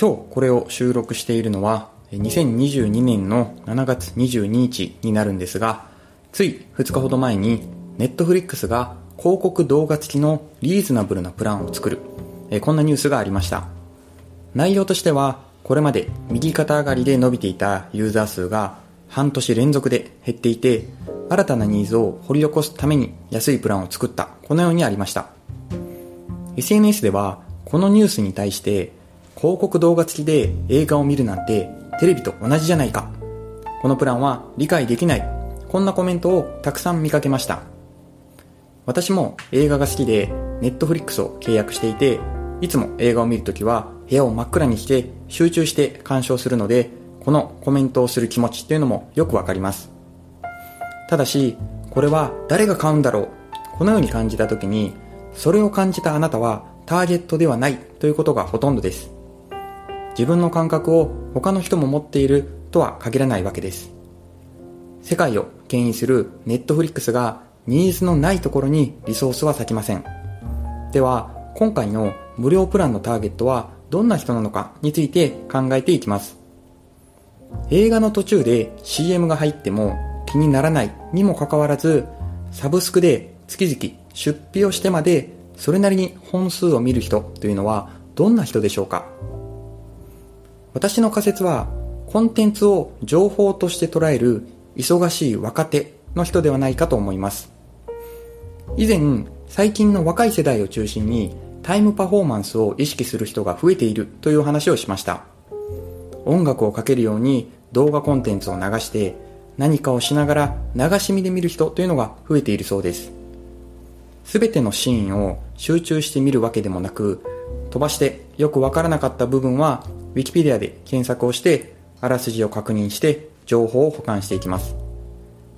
今日これを収録しているのは2022年の7月22日になるんですがつい2日ほど前にネットフリックスが広告動画付きのリーズナブルなプランを作るこんなニュースがありました。内容としてはこれまで右肩上がりで伸びていたユーザー数が半年連続で減っていて新たなニーズを掘り起こすために安いプランを作ったこのようにありました。SNS ではこのニュースに対して広告動画付きで映画を見るなんてテレビと同じじゃないか。このプランは理解できない。こんなコメントをたくさん見かけました。私も映画が好きでネットフリックスを契約していていつも映画を見るときは部屋を真っ暗にして集中して鑑賞するのでこのコメントをする気持ちっていうのもよくわかります。ただしこれは誰が買うんだろうこのように感じた時にそれを感じたあなたはターゲットではないということがほとんどです。自分の感覚を他の人も持っているとは限らないわけです。世界を牽引するネットフリックスがニーズのないところにリソースは割きません。では今回の無料プランのターゲットはどんな人なのかについて考えていきます。映画の途中で CM が入っても気にならないにもかかわらずサブスクで月々出費をしてまでそれなりに本数を見る人というのはどんな人でしょうか？私の仮説はコンテンツを情報として捉える忙しい若手の人ではないかと思います。以前最近の若い世代を中心にタイムパフォーマンスを意識する人が増えているという話をしました。音楽をかけるように動画コンテンツを流して何かをしながら流し見で見る人というのが増えているそうです。全てのシーンを集中して見るわけでもなく飛ばしてよくわからなかった部分は Wikipedia で検索をしてあらすじを確認して情報を保管していきます。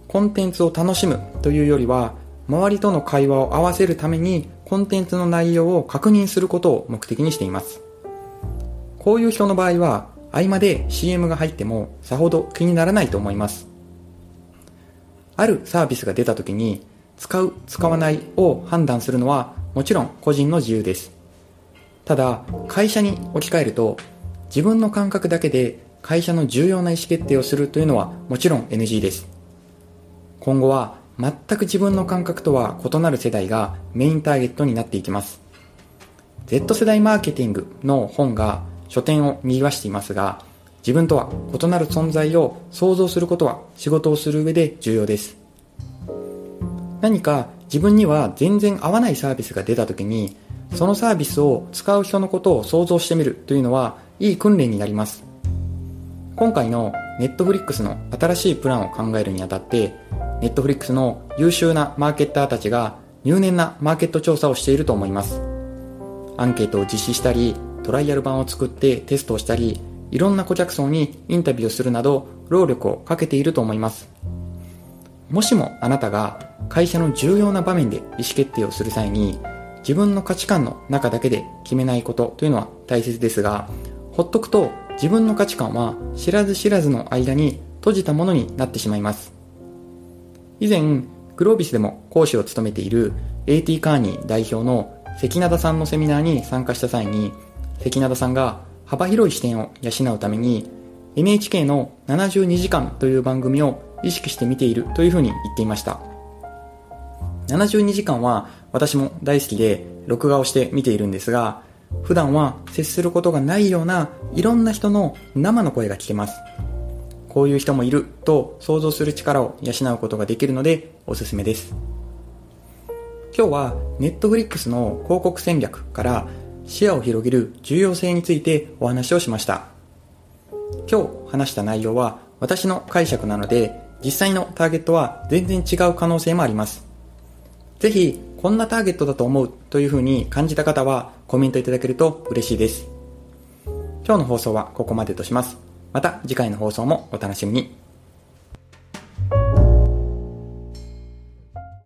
コンテンツを楽しむというよりは周りとの会話を合わせるためにコンテンツの内容を確認することを目的にしています。こういう人の場合は合間で CM が入ってもさほど気にならないと思います。あるサービスが出た時に使う使わないを判断するのはもちろん個人の自由です。ただ会社に置き換えると自分の感覚だけで会社の重要な意思決定をするというのはもちろん NG です。今後は全く自分の感覚とは異なる世代がメインターゲットになっていきます。Z 世代マーケティングの本が書店を賑わしていますが自分とは異なる存在を想像することは仕事をする上で重要です。何か自分には全然合わないサービスが出た時にそのサービスを使う人のことを想像してみるというのはいい訓練になります。今回の Netflix の新しいプランを考えるにあたって Netflix の優秀なマーケッターたちが入念なマーケット調査をしていると思います。アンケートを実施したりトライアル版を作ってテストをしたりいろんな顧客層にインタビューをするなど労力をかけていると思います。もしもあなたが会社の重要な場面で意思決定をする際に自分の価値観の中だけで決めないことというのは大切ですがほっとくと自分の価値観は知らず知らずの間に閉じたものになってしまいます。以前グロービスでも講師を務めている AT カーニー代表の関灘さんのセミナーに参加した際に関灘さんが幅広い視点を養うために NHK の72時間という番組を意識して見ているというふうに言っていました。72時間は私も大好きで録画をして見ているんですが普段は接することがないようないろんな人の生の声が聞けます。こういう人もいると想像する力を養うことができるのでおすすめです。今日は Netflix の広告戦略から視野を広げる重要性についてお話をしました。今日話した内容は私の解釈なので実際のターゲットは全然違う可能性もあります。ぜひこんなターゲットだと思うというふうに感じた方はコメントいただけると嬉しいです。今日の放送はここまでとします。また次回の放送もお楽しみに。